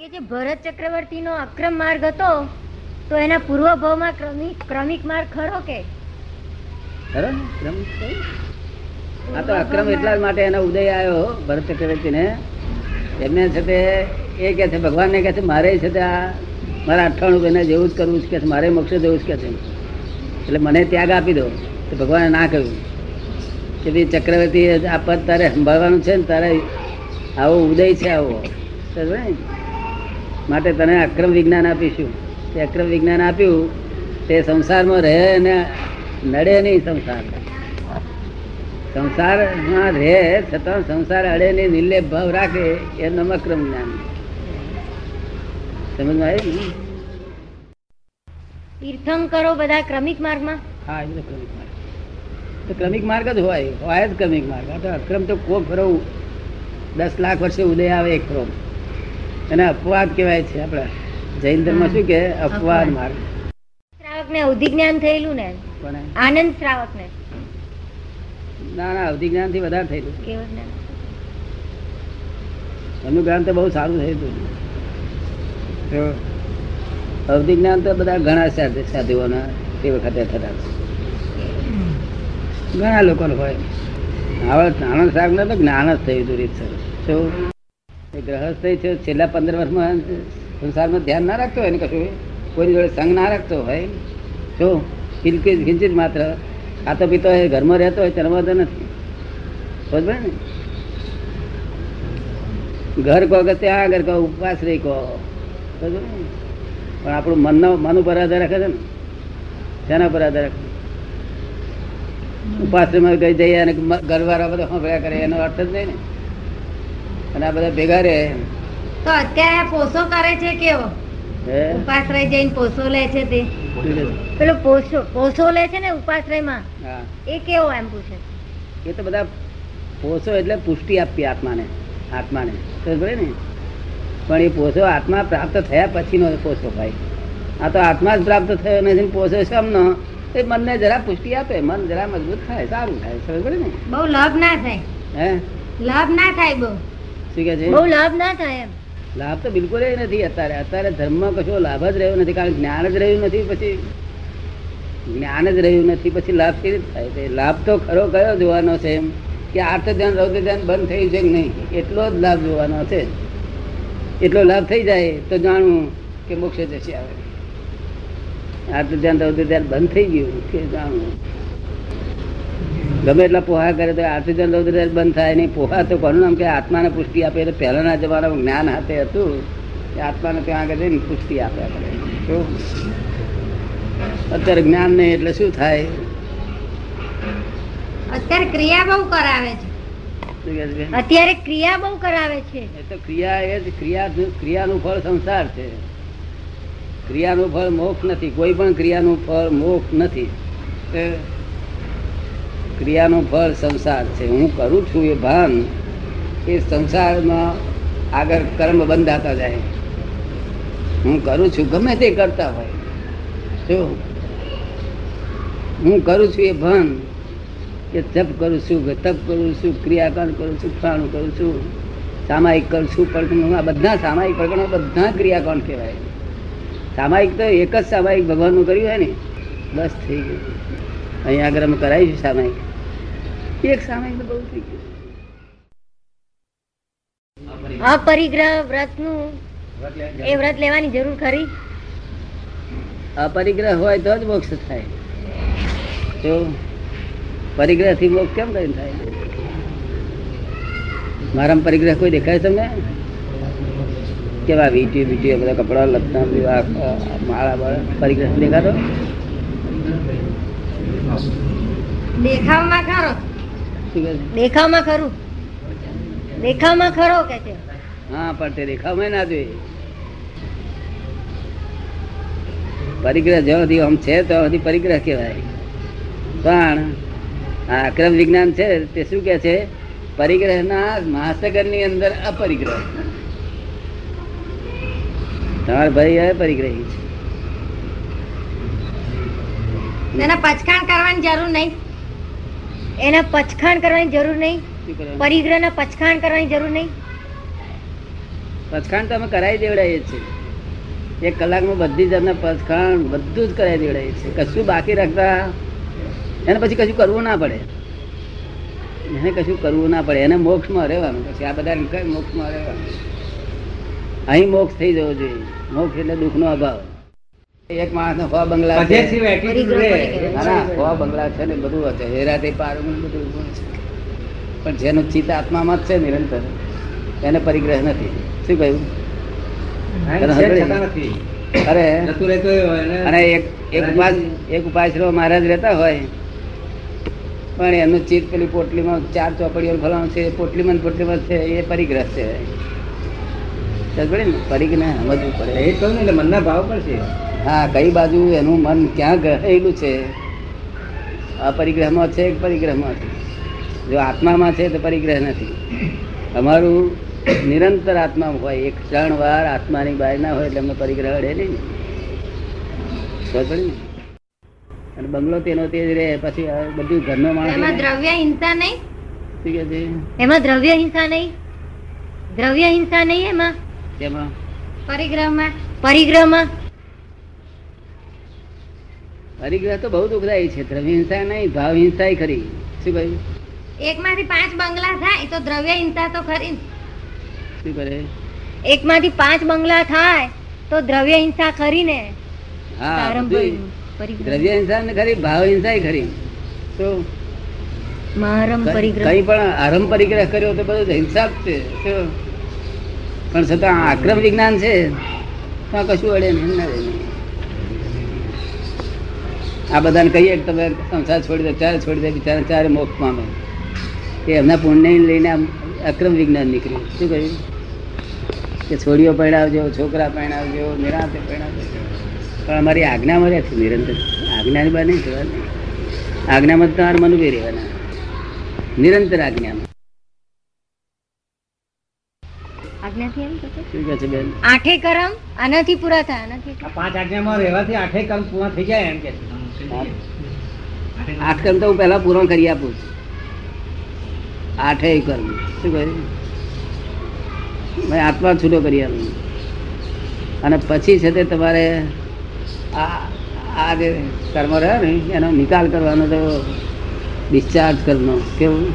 કે જે ભરત ચક્રવર્તી નો અક્રમ માર્ગ હતો, તો એના પૂર્વ ભાવમાં ક્રમિક ક્રમિક માર્ગ ખરો કે? ખરો ને? આ તો અક્રમ એટલા માટે એનો ઉદય આવ્યો ભરત ચક્રવર્તી ને એમને છે તે એ કે છે, ભગવાનને કે છે, મારે છે તે આ, મારા અઠ્ઠાણું એને જેવું જ કરવું છે, કે મારે મોક્ષ જવું જ કે છે. એટલે મને ત્યાગ આપી દો. તો ભગવાને ના કહ્યું. કે ભાઈ ચક્રવર્તી આ પદ તારે સંભાળવાનું છે ને, તારે આવો ઉદય છે આવો. ને? માટે તને અક્રમ વિજ્ઞાન આપીશું. તે અક્રમ વિજ્ઞાન આપ્યું તે સંસારમાં રહે અને નડે નહીં સંસાર. સંસારમાં રહે છતાં સંસાર અડે નહીં નિર્લેપ ભાવ રાખે એ નમક્રમ જ્ઞાન. સમજમાં આવ્યું ને? તીર્થંકરો બધા ક્રમિક માર્ગમાં? હા એ ક્રમિક માર્ગ. તો ક્રમિક માર્ગ જ હોય હોય જ ક્રમિક માર્ગ. આ તો અક્રમ તો કોક ફરો દસ લાખ વર્ષે ઉદય આવે એક ફરો એને અપવાદ કહેવાય છે આપણા જૈન ધર્મ શું કે અપવાદ માર્ગ. શ્રાવક ને અવધિ જ્ઞાન થયેલું ને? આનંદ શ્રાવક ને ના ના અવધિ જ્ઞાનથી વધારે થયેલું. એમનું જ્ઞાન? તો બહુ સારું થયું હતું. અવધિ જ્ઞાન તો બધા ઘણા સાધુ સાધુઓના તે વખતે થતા ઘણા લોકોને હોય. આવા આનંદ સાહેબ તો જ્ઞાન જ થયું હતું રીતસર. શું ગ્રહસ્થ છે છેલ્લા પંદર વર્ષમાં સંસારમાં ધ્યાન ના રાખતો હોય ને કશું. કોઈની જોડે સંગ ના રાખતો હોય. શું કિંચિત કિંચિત માત્ર. ખાતો પીતો હોય ઘરમાં રહેતો હોય, તેનો વાંધો નથી. બરાબર ને? ઘર કહો કે ત્યાં આગળ કહો, ઉપવાસ રહી કહો બરાબર પણ આપણું મનનો, મન ઉપર આધાર રાખે છે ને? તેના પર આધાર રાખે? ઉપાશ્રમમાં ગઈ જઈએ અને ઘરવાળા બધા સાંભળ્યા કરે, એનો અર્થ જ નહીં ને. અને આ બધા ભેગા રહે તો અત્યારે પોસો કરે છે કેવો? ઉપાશ્રય જઈને પોસો લે છે તે. છે? પેલો પોસો પોસો લે છે ને ઉપાશ્રયમાં? હા. એ કેવો એમ પૂછે? એ તો બધા પોસો એટલે પુષ્ટિ આપવી આત્માને આત્માને. ખબર ને? પણ એ પોસો આત્મા પ્રાપ્ત થયા પછીનો પોસો ભાઈ. આ તો આત્મા જ પ્રાપ્ત થયો નથી પોસો પોષો શમનો એ મનને જરા પુષ્ટિ આપે મન જરા મજબૂત થાય સારું થાય. સમજ પડી ને? બહુ લાભ ના થાય. હે? લાભ ના થાય બહુ. શું કે છે? બહુ લાભ ના થાય એમ. લાભ તો બિલકુલ નથી. અત્યારે અત્યારે ધર્મમાં કશો લાભ જ રહ્યો નથી. કારણ જ્ઞાન જ રહ્યું નથી પછી જ્ઞાન જ રહ્યું નથી પછી લાભ કેવી રીતે થાય? છે લાભ તો ખરો કયો જોવાનો છે એમ? કે આર્થ ધ્યાન રૌદ્ર ધ્યાન બંધ થયું છે કે નહીં? એટલો જ લાભ જોવાનો છે. એટલો લાભ થઈ જાય તો જાણવું કે મોક્ષ જશે આવે આર્થ ધ્યાન રૌદ્ર ધ્યાન બંધ થઈ ગયું કે જાણવું? ગમે એટલા પોહા કરે તો રૌદ્ર બંધ થાય નહીં. પોહા તો કોનું નામ કે આત્માને પુષ્ટિ આપે? એટલે પહેલાના જમાનામાં જ્ઞાન હાથે હતું. કે આત્માને ત્યાં આગળ જઈને પુષ્ટિ આપે આપણે. શું અત્યારે જ્ઞાન નહીં એટલે શું થાય? અત્યારે ક્રિયા બહુ કરાવે છે? અત્યારે ક્રિયા બહુ કરાવે છે. એ તો ક્રિયા એ જ ક્રિયા ક્રિયાનું ફળ સંસાર છે. ક્રિયાનું ફળ મોક્ષ નથી. કોઈ પણ ક્રિયાનું ફળ મોક્ષ નથી. ક્રિયાનું ફળ સંસાર છે. હું કરું છું એ ભાન, એ સંસારમાં આગળ કર્મ બંધાતા જાય. હું કરું છું ગમે તે કરતા હોય. શું હું કરું છું એ ભાન, કે જપ કરું છું તપ કરું છું, ક્રિયાકાંડ કરું છું, ફલાણું કરું છું, સામાયિક કરું છું, પણ આ બધા સામાયિક પ્રકરણો બધા ક્રિયાકાંડ કહેવાય. સામાયિક તો એક જ સામાયિક ભગવાનનું કર્યું હોય ને? બસ થઈ ગયું. અહીંયા આગળ અમે કરાવીશું સામાયિક. એક સામે બહુ થઈ ગયું. અપરિગ્રહ વ્રતનું એ વ્રત લેવાની જરૂર ખરી? અપરિગ્રહ હોય તો જ મોક્ષ થાય. તો પરિગ્રહથી મોક્ષ કેમ કરીને થાય? મારામાં પરિગ્રહ કોઈ દેખાય તમને? કેવા વીટી વીટી બધા કપડા લત્તા વિવાહ માળા બાળા પરિગ્રહ દેખાતો? દેખાવમાં ખરો? દેખાવમાં ખરું? દેખાવમાં ખરો કે છે? હા પણ તે દેખાવમાં ના જોઈએ. પરિગ્રહ જ્યાં સુધી આમ છે તો સુધી પરિગ્રહ કહેવાય. પણ આ અક્રમ વિજ્ઞાન છે તે શું કે છે? પરિગ્રહના મહાસાગરની અંદર અપરિગ્રહ. તમારા ભાઈ હવે પરિગ્રહી છે. એના પચખાણ કરવાની જરૂર નહીં. એના પચખાણ કરવાની જરૂર નહીં. પરિગ્રહના પચખાણ કરવાની જરૂર નહીં. પચખાણ તો અમે કરાવી દેવડાવીએ છીએ. એક કલાકમાં બધી જ અમને પચખાણ બધું જ કરાવી દેવડાવીએ છીએ. કશું બાકી રાખતા એને પછી કશું કરવું ના પડે. એને કશું કરવું ના પડે. એને મોક્ષમાં રહેવાનું. પછી આ બધા મોક્ષમાં રહેવાનું? અહીં મોક્ષ થઈ જવો જોઈએ. મોક્ષ એટલે દુઃખનો અભાવ. એક માણસ સો બંગલા છે. Possessive attitude રહે. ના ના સો બંગલા છે ને બધું છે હેરાતે પારું બધું પણ જેનું ચિત્ત આત્મામાં જ છે નિરંતર એને પરિગ્રહ નથી. શું કહ્યું? હા, છે છતાં નથી. અરે હોય અને એક એક ઉપાસ એક ઉપાસરો મહારાજ રહેતા હોય પણ એનું ચિત્ત પેલી પોટલીમાં ચાર ચોપડીઓ ફલાણું છે એ પોટલીમાં પોટલીમાં છે એ પરિગ્રહ છે. પરિગ્રહ સમજવું પડે. એ કહ્યું ને એટલે મનના ભાવ પણ છે. હા કઈ બાજુ? એનું મન ક્યાં ગયેલું છે? અપરિગ્રહમાં છે કે પરિગ્રહમાં છે? જો આત્મામાં છે તો પરિગ્રહ નથી. અમારું નિરંતર આત્મા હોય એક ક્ષણ વાર આત્માની બહાર ના હોય એટલે અમને પરિગ્રહ અડે નહીં ને. અને બંગલો તેનો તે જ રહે પછી બધું ઘરનો માણસ એમાં દ્રવ્ય હિંસા નહીં? શું કહે છે? એમાં દ્રવ્ય હિંસા નહીં? દ્રવ્ય હિંસા નહીં એમાં? તેમાં પરિગ્રહમાં? પરિગ્રહમાં? પરિગ્રહ તો બહુ દુઃખદાયી છે. દ્રવ્ય હિંસા નહીં ભાવ હિંસા ખરી. શું કહ્યું? એકમાંથી પાંચ બંગલા થાય તો દ્રવ્ય હિંસા તો ખરી શું કરે? એકમાંથી પાંચ બંગલા થાય તો દ્રવ્ય હિંસા ખરી ને. હા દ્રવ્ય હિંસા ને ખરી ભાવ હિંસા ખરી. તો કઈ પણ આરંભ પરિગ્રહ કર્યો તો બધું હિંસા જ છે. પણ છતાં આક્રમ વિજ્ઞાન છે. તો કશું અડે નહીં. આ બધાને કહીએ કે તમે સંસાર છોડી દો ચારે છોડી દે બિચારા ચારે મોક્ષ પામે. એ એમના પુણ્ય લઈને આમ અક્રમ વિજ્ઞાન નીકળ્યું. શું કહ્યું? કે છોડીઓ પહેણાવજો છોકરા પહેણાવજો નિરાંતે પહેણાવજો પણ અમારી આજ્ઞામાં રહે નિરંતર. આજ્ઞાની બહાર નહીં. જવાનું. આજ્ઞામાં તમારે મન ઊભી રહેવાના. નિરંતર આજ્ઞામાં. આઠે કરમ આનાથી પૂરા થાય પાંચ આજ્ઞામાં રહેવાથી આઠે કર્મ પૂરા થઈ જાય એમ કે છે. આઠ કર્મ તો હું પહેલા પૂરો કરી આપું છું. આઠેય કર્મ. શું કહ્યું? મેં આત્મા છૂટો કરી આપું અને પછી છે તે તમારે આ આ જે કર્મ રહ્યા ને એનો નિકાલ કરવાનો તો ડિસ્ચાર્જ કરવાનો કેવું?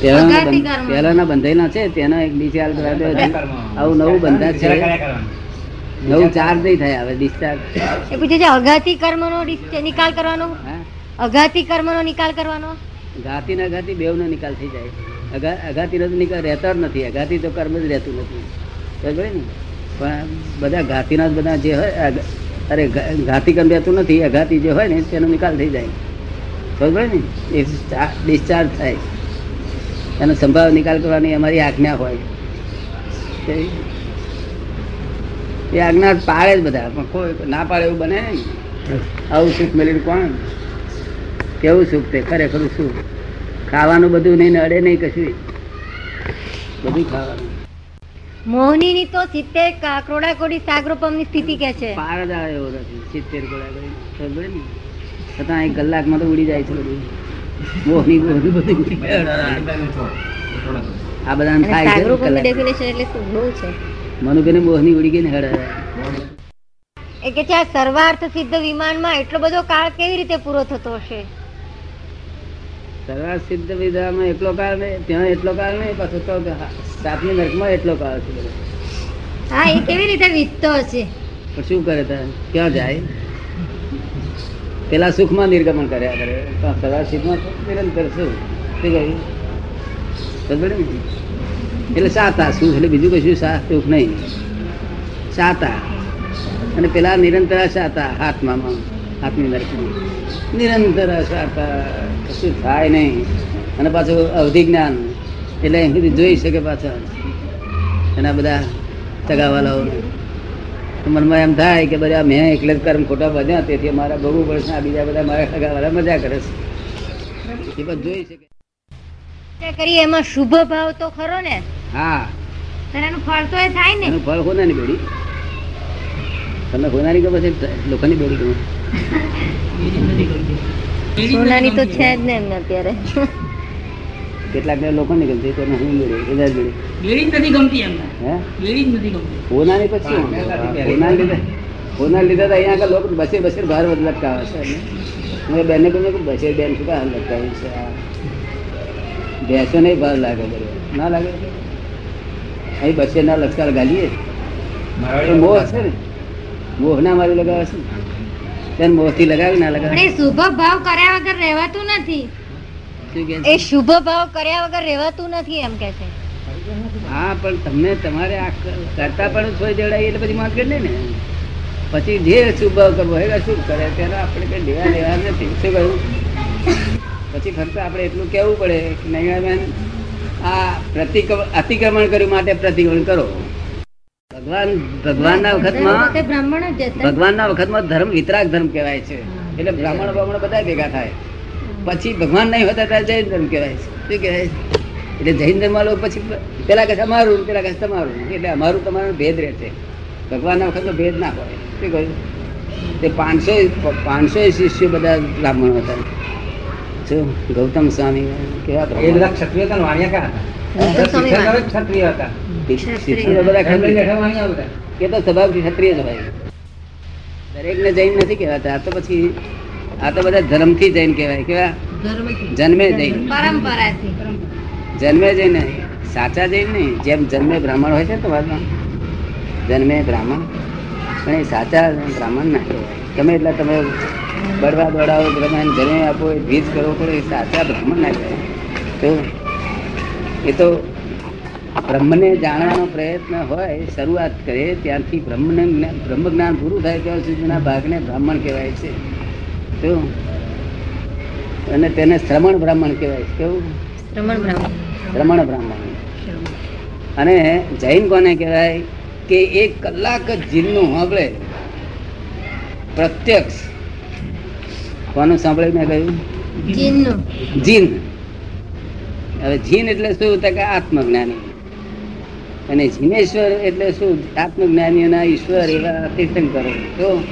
પહેલાના બંધાયેલા છે તેનો એક ડિસ્ચાર્જ કરાવી દેવો છે. કર્મ. આવું નવું બંધાય છે. નવું ચાર્જ નહીં થાય હવે ડિસ્ચાર્જ એ પૂછે છે અઘાતી કર્મનો નિકાલ કરવાનો? અઘાતી કર્મનો નિકાલ કરવાનો? ઘાતી ના ઘાતી બેવ નો નિકાલ થઈ જાય. અઘા- અઘાતી નો નિકાલ રહેતો જ નથી અઘાતી તો કર્મ જ રહેતું નથી. બરાબર ને? પણ બધા ઘાતીના જ બધા જે હોય અરે ઘાતી કર્મ રહેતું નથી અઘાતી જે હોય ને તેનો નિકાલ થઈ જાય. બરાબર ને? એ ડિસ્ચાર્જ થાય. એનો સંભાવ નિકાલ કરવાની અમારી આજ્ઞા હોય. એ આજ્ઞા પાડે જ બધા. પણ કોઈ ના પાડે એવું બને નહીં. આવું સુખ મેળવીને કોણ? કેવું સુખ તે? ખરેખર સુખ. ખાવાનું બધું નહીં અડે નહીં કશું. બધું ખાવાનું. મોહની ની તો સિત્તેર કા- ક્રોડાકોડી સાગરોપમની સ્થિતિ કે છે. પાર જ આવે એવો નથી. સિત્તેર કરોડા કોડી. ને છતાં એક કલાકમાં તો ઉડી જાય છે બધું. મોહની મોહની બધું ઉડી જાય. આ બધા. ડેફિનેશન એટલે શું? બહુ છે. મનુભાઈને મોહની ઉડી ગઈ ને હળે એ કે છે આ સર્વાર્થ સિદ્ધ વિમાનમાં એટલો બધો કાળ કેવી રીતે પૂરો થતો હશે? સર્વા સિદ્ધ વિધામાં એટલો કાળ નહીં ત્યાં એટલો કાળ નહીં પાછો તો સાતમી નરકમાં એટલો કાળ છે હા એ કેવી રીતે વીતતો હશે? પણ શું કરે તા? ક્યાં જાય? પેલા સુખમાં નિર્ગમન કર્યા કરે. પણ સદા સુખમાં નિરંતર શું? શું કહ્યું? એટલે સાતા સુખ એટલે બીજું કશું સાત સુખ નહીં. સાતા. અને પેલા નિરંતર સાતા આત્મામાં, આત્મી નરકમાં નિરંતર સાતા. કશું થાય નહીં. અને પાછું અવધિ જ્ઞાન. એટલે અહીં સુધી જોઈ શકે પાછા. એના બધા ચગાવાલાઓ મનમાં એમ થાય કે બધા મેં એકલે જ કર્મ ખોટા બધ્યા. તેથી અમારા ભોગવું પડશે આ બીજા બધા મારા ચગાવાલા મજા કરે છે. એ બધું જોઈ શકે. કરી એમાં શુભ ભાવ તો ખરો ને. હા. એનું ફળ તો એ થાય ને. એનું ફળ હોનાની બેડી. તમને હોનાની ગમે છે? લોકોની બેડી ગમે. સોનાની તો છે જ ને એમને અત્યારે. કેટલાક લોકો ગમતી તો હું મળે બધા જ મળે જ નથી ગમતી એમને. હે? બીડી જ નથી ગમતી. હોનાની પછી હોના લીધે હોના લીધે તો અહીંયા આગળ લોકો બસે બસે બહાર લટકાવે છે હું બેને કહ્યું કે બસે બેન શું કામ લટકાવી છે ભેંસો નહીં બહાર લાગે બરોબર ના લાગે? અહીં બસે ના લટકાર ગાલીએ મોહ છે ને? મોહ ના મારી લગાવે છે તેને મોહ મોહથી લગાવી ના લગાવે? એ શુભ ભાવ કર્યા વગર રહેવાતું નથી. એ શુભ ભાવ કર્યા વગર રહેવાતું નથી એમ કે છે. હા પણ તમને તમારે આ કરતા પણ છોડી દેવડાય એટલે પછી માત કરી લે ને. પછી જે શુભ કરવો હોય શું શુભ કરે. ત્યારે આપણે કઈ લેવા દેવા નથી. શું કહ્યું? પછી ફક્ત આપણે એટલું કહેવું પડે કે નહીં બેન આ અતિક્રમણ કર્યું માટે પ્રતિક્રમણ કરો. ભગવાન ભગવાનના વખતમાં ભગવાનના વખતમાં ધર્મ વિતરાગ ધર્મ કહેવાય છે. એટલે બ્રાહ્મણ બ્રાહ્મણ બધા ભેગા થાય. પછી ભગવાન નહીં હોતા ત્યારે જૈન ધર્મ કહેવાય છે. શું કહેવાય? એટલે જૈન ધર્મ લોકો પછી પેલા કહે અમારું પેલા કહે તમારું. એટલે અમારું તમારું ભેદ રહે છે. ભગવાનના વખતનો ભેદ ના હોય. શું કહ્યું? તે પાંચસો પાંચસો શિષ્યો બધા બ્રાહ્મણ હતા. શું ગૌતમ સ્વામી કેવા એ બધા ક્ષત્રિય હતા એ તો સ્વભાવથી ક્ષત્રિય જ હોય. દરેકને જૈન નથી કહેવાતા. આ તો પછી આ તો બધા ધર્મથી જૈન કહેવાય. કેવા? જન્મે જૈન. પરંપરાથી. જન્મે જૈન સાચા જૈન નહીં. જેમ જન્મે બ્રાહ્મણ હોય છે તો વાતમાં જન્મે બ્રાહ્મણ. પણ એ સાચા બ્રાહ્મણ ના કહેવાય. તમે એટલે તમે બળવા દોડાવો બ્રહ્માન ઘરે આપો એ ભીજ કરવો પડે એ સાચા બ્રાહ્મણ ના કહેવાય. તો એ તો બ્રહ્મને જાણવાનો પ્રયત્ન હોય શરૂઆત કરે ત્યાંથી બ્રહ્મને બ્રહ્મ જ્ઞાન પૂરું થાય ત્યાં સુધીના ભાગને બ્રાહ્મણ કહેવાય છે. તો અને તેને શ્રમણ બ્રાહ્મણ કહેવાય છે. કેવું? શ્રમણ બ્રાહ્મણ. શ્રમણ બ્રાહ્મણ. અને જૈન કોને કહેવાય? કે એક કલાક જ જીનનું સાંભળે પ્રત્યક્ષ કોનું સાંભળે મેં કહ્યું? જીનનું. જીન. હવે જીન એટલે શું? તો કે આત્મજ્ઞાની. અને જીનેશ્વર એટલે શું? આત્મજ્ઞાનીઓના ઈશ્વર એવા તીર્થંકરો. તો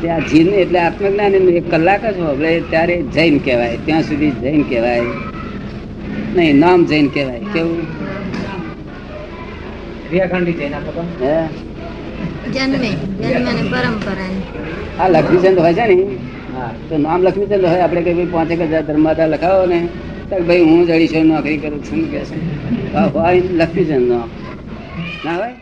ત્યાં જીન એટલે આત્મજ્ઞાની એક કલાક જ હોય. ત્યારે જૈન કહેવાય. ત્યાં સુધી જૈન કહેવાય. નહીં નામ જૈન કહેવાય. કેવું? ક્રિયાખંડી જૈન આપણે હે? જન્મે, જન્મ આ લક્ષ્મીચંદ હોય છે ને? હા, તો નામ લક્ષ્મીચંદ હોય, આપણે કઈ ભાઈ પાંચેક હજાર ધર્માદા લખાવો ને, તો ભાઈ હું જડીશો નોકરી કરું છું, કે છે. લક્ષ્મીચંદ નામ ના હોય?